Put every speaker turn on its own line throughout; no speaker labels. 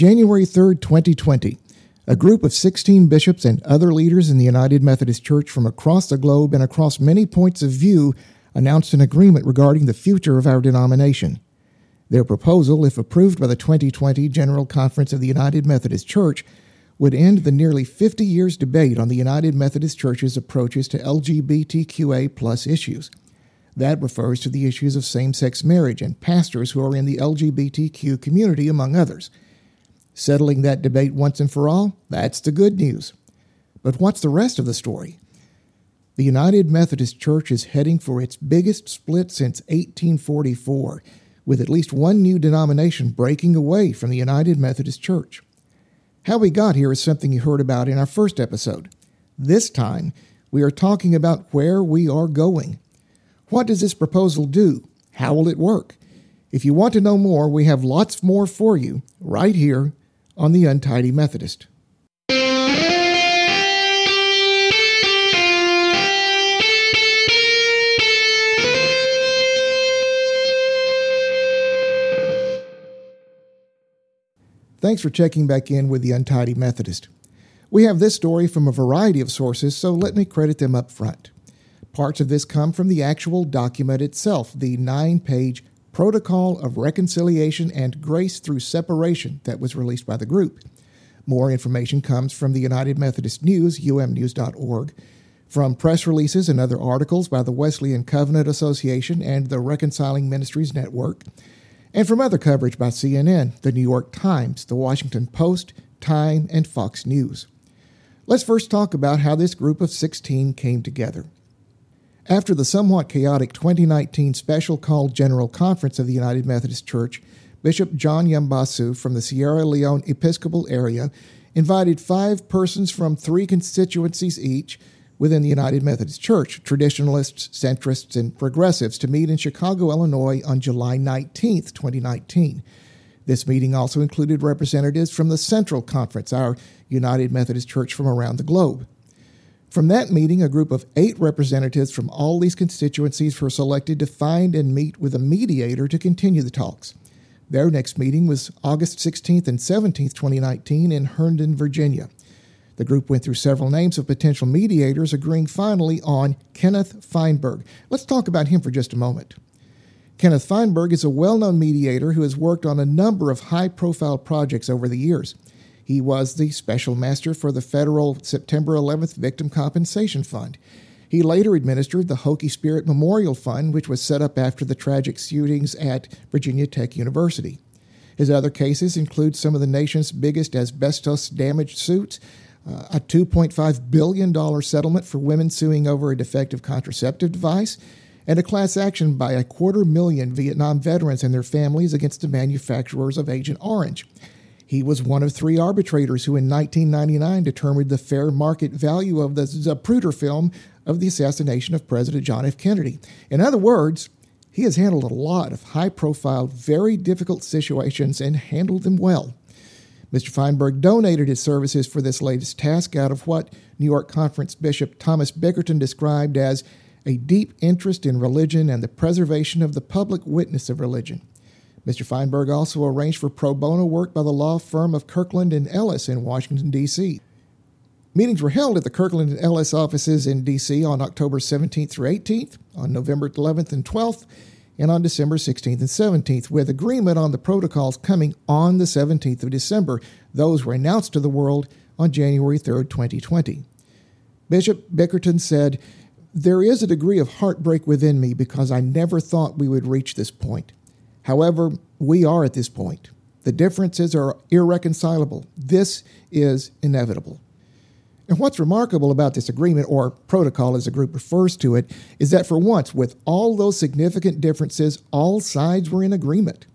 January 3, 2020. A group of 16 bishops and other leaders in the United Methodist Church from across the globe and across many points of view announced an agreement regarding the future of our denomination. Their proposal, if approved by the 2020 General Conference of the United Methodist Church, would end the nearly 50 years debate on the United Methodist Church's approaches to LGBTQA plus issues. That refers to the issues of same sex marriage and pastors who are in the LGBTQ community, among others. Settling that debate once and for all, that's the good news. But what's the rest of the story? The United Methodist Church is heading for its biggest split since 1844, with at least one new denomination breaking away from the United Methodist Church. How we got here is something you heard about in our first episode. This time, we are talking about where we are going. What does this proposal do? How will it work? If you want to know more, we have lots more for you right here on the Untidy Methodist. Thanks for checking back in with the Untidy Methodist. We have this story from a variety of sources, so let me credit them up front. Parts of this come from the actual document itself, the nine page Protocol of Reconciliation and Grace Through Separation that was released by the group. More information comes from the United Methodist News, umnews.org, from press releases and other articles by the Wesleyan Covenant Association and the Reconciling Ministries Network, and from other coverage by CNN, the New York Times, the Washington Post, Time, and Fox News. Let's first talk about how this group of 16 came together. After the somewhat chaotic 2019 special called General Conference of the United Methodist Church, Bishop John Yambasu from the Sierra Leone Episcopal area invited five persons from three constituencies each within the United Methodist Church, traditionalists, centrists, and progressives, to meet in Chicago, Illinois on July 19, 2019. This meeting also included representatives from the Central Conference, our United Methodist Church from around the globe. From that meeting, a group of eight representatives from all these constituencies were selected to find and meet with a mediator to continue the talks. Their next meeting was August 16th and 17th, 2019, in Herndon, Virginia. The group went through several names of potential mediators, agreeing finally on Kenneth Feinberg. Let's talk about him for just a moment. Kenneth Feinberg is a well known mediator who has worked on a number of high profile projects over the years. He was the special master for the federal September 11th Victim Compensation Fund. He later administered the Hokie Spirit Memorial Fund, which was set up after the tragic shootings at Virginia Tech University. His other cases include some of the nation's biggest asbestos damage suits, uh, a $2.5 billion settlement for women suing over a defective contraceptive device, and a class action by a quarter million Vietnam veterans and their families against the manufacturers of Agent Orange. He was one of three arbitrators who in 1999 determined the fair market value of the Zapruder film of the assassination of President John F. Kennedy. In other words, he has handled a lot of high profile, very difficult situations and handled them well. Mr. Feinberg donated his services for this latest task out of what New York Conference Bishop Thomas Bickerton described as a deep interest in religion and the preservation of the public witness of religion. Mr. Feinberg also arranged for pro bono work by the law firm of Kirkland and Ellis in Washington, D.C. Meetings were held at the Kirkland and Ellis offices in D.C. on October 17th through 18th, on November 11th and 12th, and on December 16th and 17th, with agreement on the protocols coming on the 17th of December. Those were announced to the world on January 3rd, 2020. Bishop Bickerton said, There is a degree of heartbreak within me because I never thought we would reach this point. However, we are at this point. The differences are irreconcilable. This is inevitable. And what's remarkable about this agreement, or protocol as the group refers to it, is that for once, with all those significant differences, all sides were in agreement.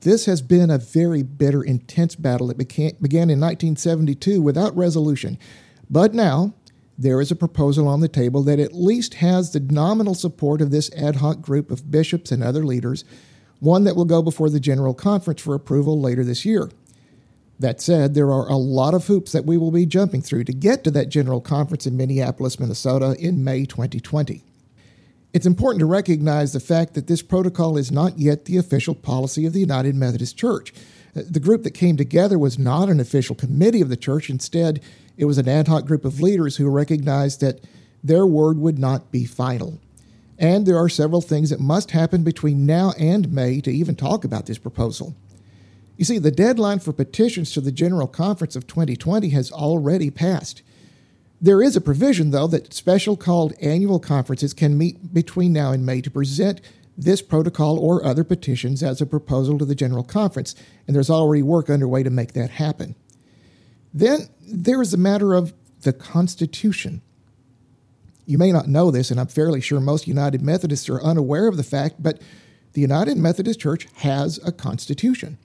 This has been a very bitter, intense battle that began in 1972 without resolution. But now, there is a proposal on the table that at least has the nominal support of this ad hoc group of bishops and other leaders one that will go before the General Conference for approval later this year. That said, there are a lot of hoops that we will be jumping through to get to that General Conference in Minneapolis, Minnesota in May 2020. It's important to recognize the fact that this protocol is not yet the official policy of the United Methodist Church. The group that came together was not an official committee of the church. Instead, it was an ad hoc group of leaders who recognized that their word would not be final. And there are several things that must happen between now and May to even talk about this proposal. You see, the deadline for petitions to the General Conference of 2020 has already passed. There is a provision, though, that special called annual conferences can meet between now and May to present this protocol or other petitions as a proposal to the General Conference, and there's already work underway to make that happen. Then there is the matter of the Constitution. You may not know this, and I'm fairly sure most United Methodists are unaware of the fact, but the United Methodist Church has a constitution.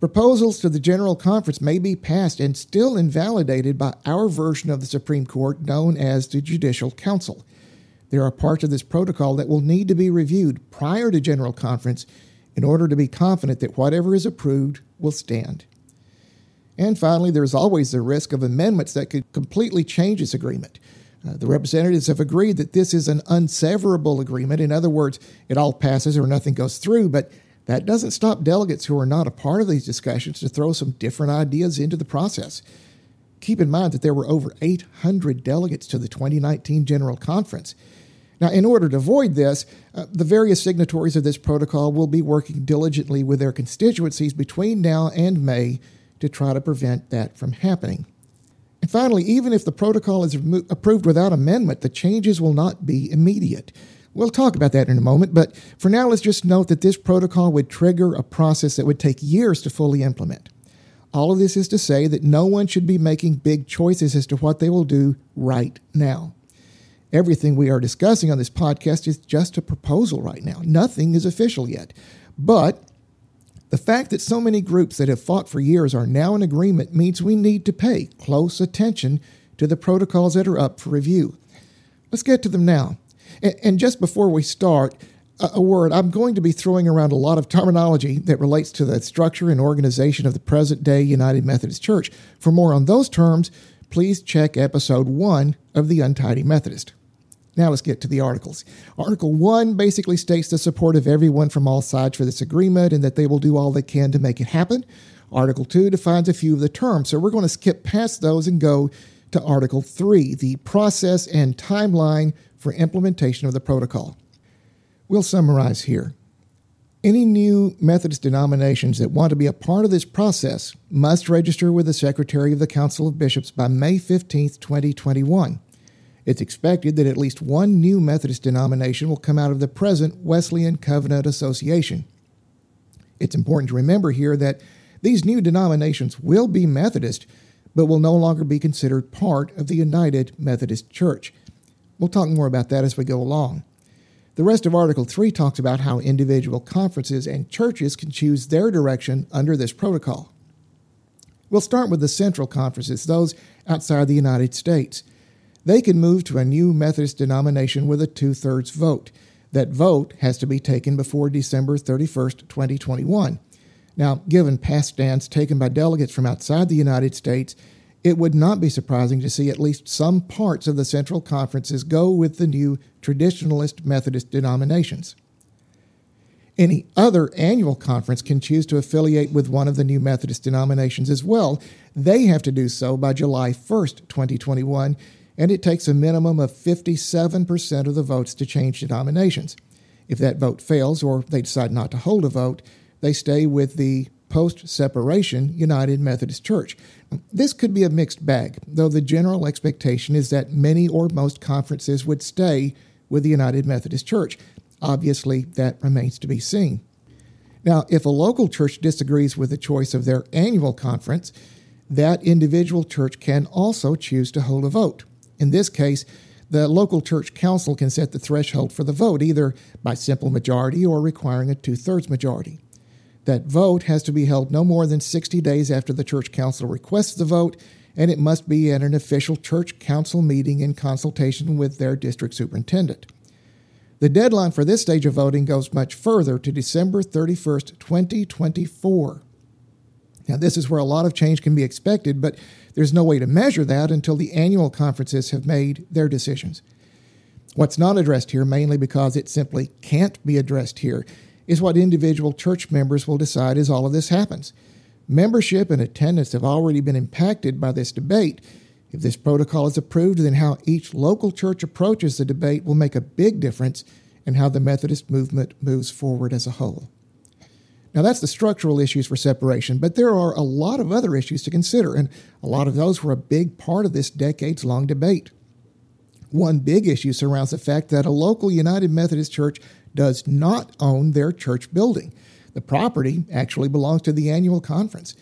Proposals to the General Conference may be passed and still invalidated by our version of the Supreme Court known as the Judicial Council. There are parts of this protocol that will need to be reviewed prior to General Conference in order to be confident that whatever is approved will stand. And finally, there is always the risk of amendments that could completely change this agreement. Uh, the representatives have agreed that this is an unseverable agreement. In other words, it all passes or nothing goes through, but that doesn't stop delegates who are not a part of these discussions to throw some different ideas into the process. Keep in mind that there were over 800 delegates to the 2019 General Conference. Now, in order to avoid this, uh, the various signatories of this protocol will be working diligently with their constituencies between now and May to try to prevent that from happening. And finally, even if the protocol is approved without amendment, the changes will not be immediate. We'll talk about that in a moment, but for now, let's just note that this protocol would trigger a process that would take years to fully implement. All of this is to say that no one should be making big choices as to what they will do right now. Everything we are discussing on this podcast is just a proposal right now. Nothing is official yet. But the fact that so many groups that have fought for years are now in agreement means we need to pay close attention to the protocols that are up for review. Let's get to them now. And, just before we start, a word I'm going to be throwing around a lot of terminology that relates to the structure and organization of the present day United Methodist Church. For more on those terms, please check episode 1 of The Untidy Methodist. Now let's get to the articles. Article 1 basically states the support of everyone from all sides for this agreement and that they will do all they can to make it happen. Article 2 defines a few of the terms, so we're going to skip past those and go to Article 3, the process and timeline for implementation of the protocol. We'll summarize here. Any new Methodist denominations that want to be a part of this process must register with the Secretary of the Council of Bishops by May 15, 2021. It's expected that at least one new Methodist denomination will come out of the present Wesleyan Covenant Association. It's important to remember here that these new denominations will be Methodist, but will no longer be considered part of the United Methodist Church. We'll talk more about that as we go along. The rest of Article 3 talks about how individual conferences and churches can choose their direction under this protocol. We'll start with the central conferences, those outside the United States. They can move to a new Methodist denomination with a two thirds vote. That vote has to be taken before December 31st, 2021. Now, given past stands taken by delegates from outside the United States, it would not be surprising to see at least some parts of the Central Conferences go with the new traditionalist Methodist denominations. Any other annual conference can choose to affiliate with one of the new Methodist denominations as well. They have to do so by July 1st, 2021, and it takes a minimum of 57% of the votes to change denominations. If that vote fails or they decide not to hold a vote, they stay with the post separation United Methodist Church. This could be a mixed bag, though the general expectation is that many or most conferences would stay with the United Methodist Church. Obviously, that remains to be seen. Now, if a local church disagrees with the choice of their annual conference, that individual church can also choose to hold a vote. In this case, the local church council can set the threshold for the vote either by simple majority or requiring a two thirds majority. That vote has to be held no more than 60 days after the church council requests the vote, and it must be at an official church council meeting in consultation with their district superintendent. The deadline for this stage of voting goes much further to December 31st, 2024. Now, this is where a lot of change can be expected, but there's no way to measure that until the annual conferences have made their decisions. What's not addressed here, mainly because it simply can't be addressed here, is what individual church members will decide as all of this happens. Membership and attendance have already been impacted by this debate. If this protocol is approved, then how each local church approaches the debate will make a big difference in how the Methodist movement moves forward as a whole. Now, that's the structural issues for separation, but there are a lot of other issues to consider, and a lot of those were a big part of this decades long debate. One big issue surrounds the fact that a local United Methodist church does not own their church building. The property actually belongs to the annual conference.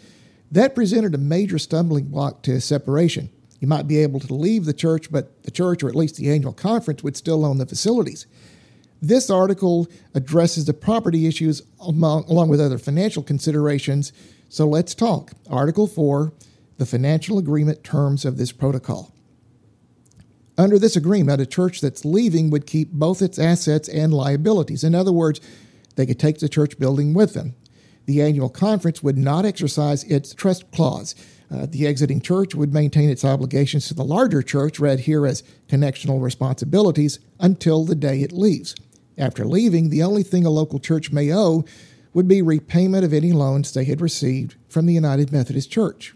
That presented a major stumbling block to separation. You might be able to leave the church, but the church, or at least the annual conference, would still own the facilities. This article addresses the property issues among, along with other financial considerations. So let's talk. Article 4 The financial agreement terms of this protocol. Under this agreement, a church that's leaving would keep both its assets and liabilities. In other words, they could take the church building with them. The annual conference would not exercise its trust clause. Uh, the exiting church would maintain its obligations to the larger church, read here as connectional responsibilities, until the day it leaves. After leaving, the only thing a local church may owe would be repayment of any loans they had received from the United Methodist Church.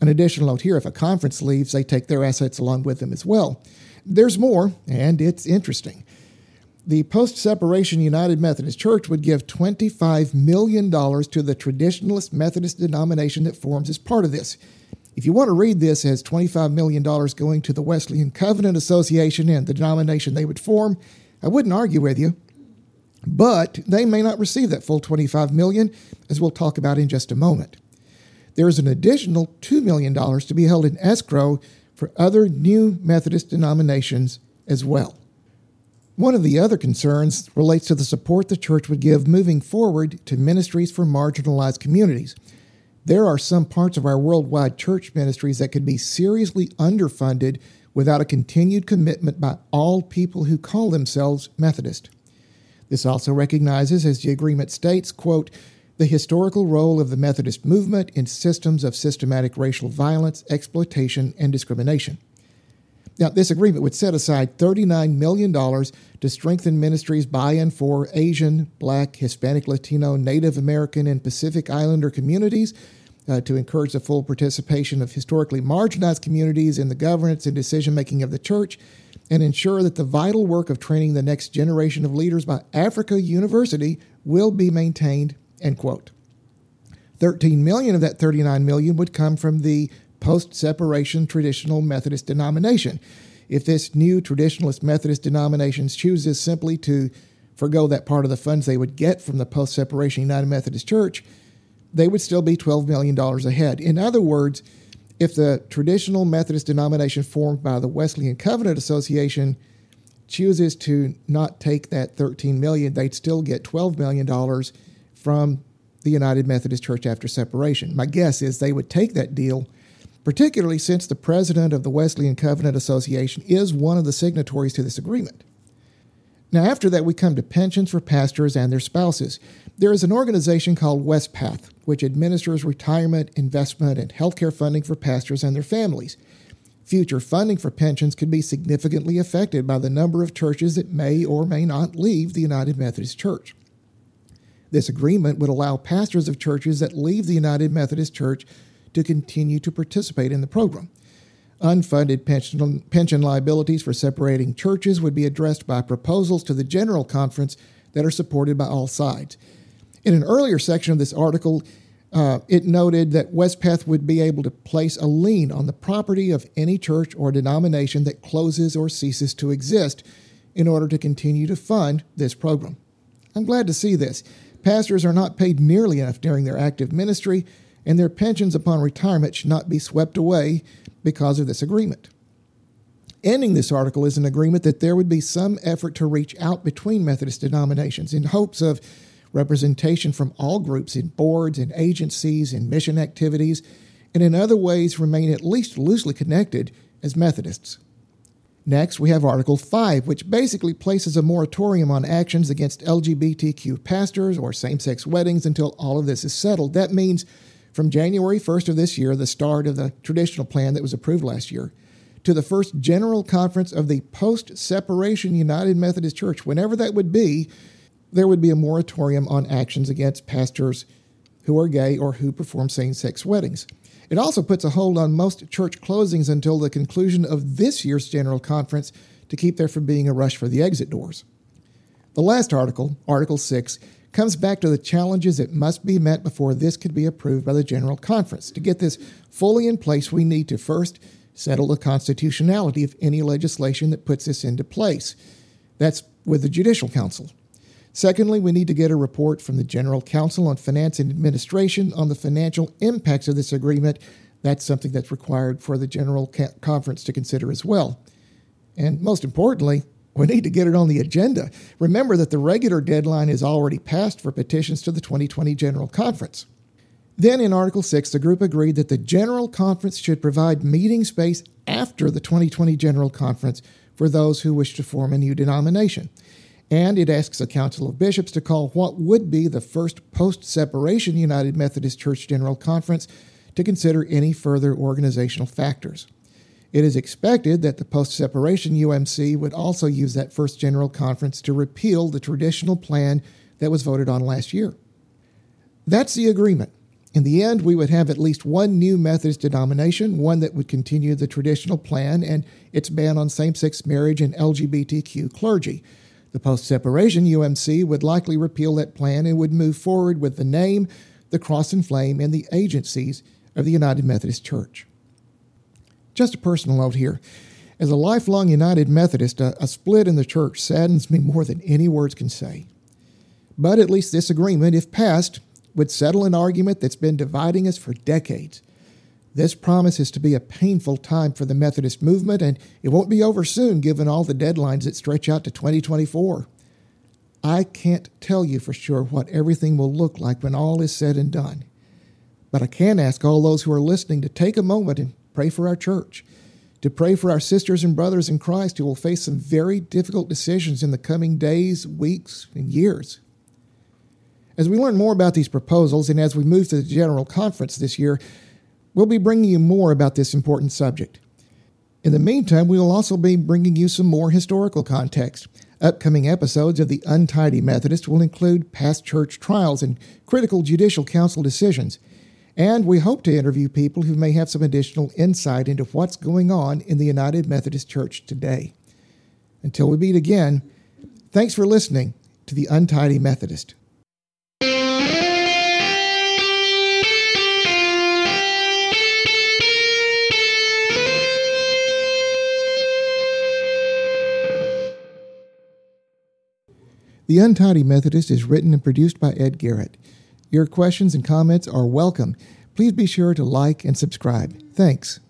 An additional note here if a conference leaves, they take their assets along with them as well. There's more, and it's interesting. The post separation United Methodist Church would give $25 million to the traditionalist Methodist denomination that forms as part of this. If you want to read this as $25 million going to the Wesleyan Covenant Association and the denomination they would form, I wouldn't argue with you, but they may not receive that full 25 million, as we'll talk about in just a moment. There is an additional $2 million to be held in escrow for other new Methodist denominations as well. One of the other concerns relates to the support the church would give moving forward to ministries for marginalized communities. There are some parts of our worldwide church ministries that could be seriously underfunded without a continued commitment by all people who call themselves Methodist. This also recognizes, as the agreement states, quote, the historical role of the Methodist movement in systems of systematic racial violence, exploitation, and discrimination. Now, this agreement would set aside $39 million to strengthen ministries by and for Asian, Black, Hispanic, Latino, Native American, and Pacific Islander communities uh, to encourage the full participation of historically marginalized communities in the governance and decision making of the church, and ensure that the vital work of training the next generation of leaders by Africa University will be maintained. End quote. 13 million of that 39 million would come from the post-separation traditional Methodist denomination. If this new traditionalist Methodist denomination chooses simply to forego that part of the funds they would get from the post-separation United Methodist Church, they would still be $12 million ahead. In other words, if the traditional Methodist denomination formed by the Wesleyan Covenant Association chooses to not take that 13 million, they'd still get 12 million dollars from the United Methodist Church after separation. My guess is they would take that deal, particularly since the president of the Wesleyan Covenant Association is one of the signatories to this agreement. Now, after that, we come to pensions for pastors and their spouses. There is an organization called Wespath, which administers retirement, investment, and healthcare funding for pastors and their families. Future funding for pensions could be significantly affected by the number of churches that may or may not leave the United Methodist Church. This agreement would allow pastors of churches that leave the United Methodist Church to continue to participate in the program. Unfunded pension, pension liabilities for separating churches would be addressed by proposals to the General Conference that are supported by all sides. In an earlier section of this article, uh, it noted that Wespath would be able to place a lien on the property of any church or denomination that closes or ceases to exist in order to continue to fund this program. I'm glad to see this. Pastors are not paid nearly enough during their active ministry, and their pensions upon retirement should not be swept away because of this agreement. Ending this article is an agreement that there would be some effort to reach out between Methodist denominations in hopes of representation from all groups in boards and agencies and mission activities, and in other ways remain at least loosely connected as Methodists. Next, we have Article 5, which basically places a moratorium on actions against LGBTQ pastors or same sex weddings until all of this is settled. That means from January 1st of this year, the start of the traditional plan that was approved last year, to the first general conference of the post separation United Methodist Church, whenever that would be, there would be a moratorium on actions against pastors who are gay or who perform same sex weddings. It also puts a hold on most church closings until the conclusion of this year's General Conference to keep there from being a rush for the exit doors. The last article, Article 6, comes back to the challenges that must be met before this could be approved by the General Conference. To get this fully in place, we need to first settle the constitutionality of any legislation that puts this into place. That's with the Judicial Council. Secondly, we need to get a report from the General Council on Finance and Administration on the financial impacts of this agreement. That's something that's required for the General Conference to consider as well. And most importantly, we need to get it on the agenda. Remember that the regular deadline is already passed for petitions to the 2020 General Conference. Then in Article 6, the group agreed that the General Conference should provide meeting space after the 2020 General Conference for those who wish to form a new denomination. And it asks a Council of Bishops to call what would be the first post separation United Methodist Church General Conference to consider any further organizational factors. It is expected that the post separation UMC would also use that first General Conference to repeal the traditional plan that was voted on last year. That's the agreement. In the end, we would have at least one new Methodist denomination, one that would continue the traditional plan and its ban on same sex marriage and LGBTQ clergy. The post separation UMC would likely repeal that plan and would move forward with the name, the cross and flame, and the agencies of the United Methodist Church. Just a personal note here. As a lifelong United Methodist, a, a, split in the church saddens me more than any words can say. But at least this agreement, if passed, would settle an argument that's been dividing us for decades. This promises to be a painful time for the Methodist movement, and it won't be over soon given all the deadlines that stretch out to 2024. I can't tell you for sure what everything will look like when all is said and done. But I can ask all those who are listening to take a moment and pray for our church, to pray for our sisters and brothers in Christ who will face some very difficult decisions in the coming days, weeks, and years. As we learn more about these proposals and as we move to the General Conference this year, we'll be bringing you more about this important subject. In the meantime, we will also be bringing you some more historical context. Upcoming episodes of The Untidy Methodist will include past church trials and critical judicial council decisions. And we hope to interview people who may have some additional insight into what's going on in the United Methodist Church today. Until we meet again, thanks for listening to The Untidy Methodist. The Untidy Methodist is written and produced by Ed Garrett. Your questions and comments are welcome. Please be sure to like and subscribe. Thanks.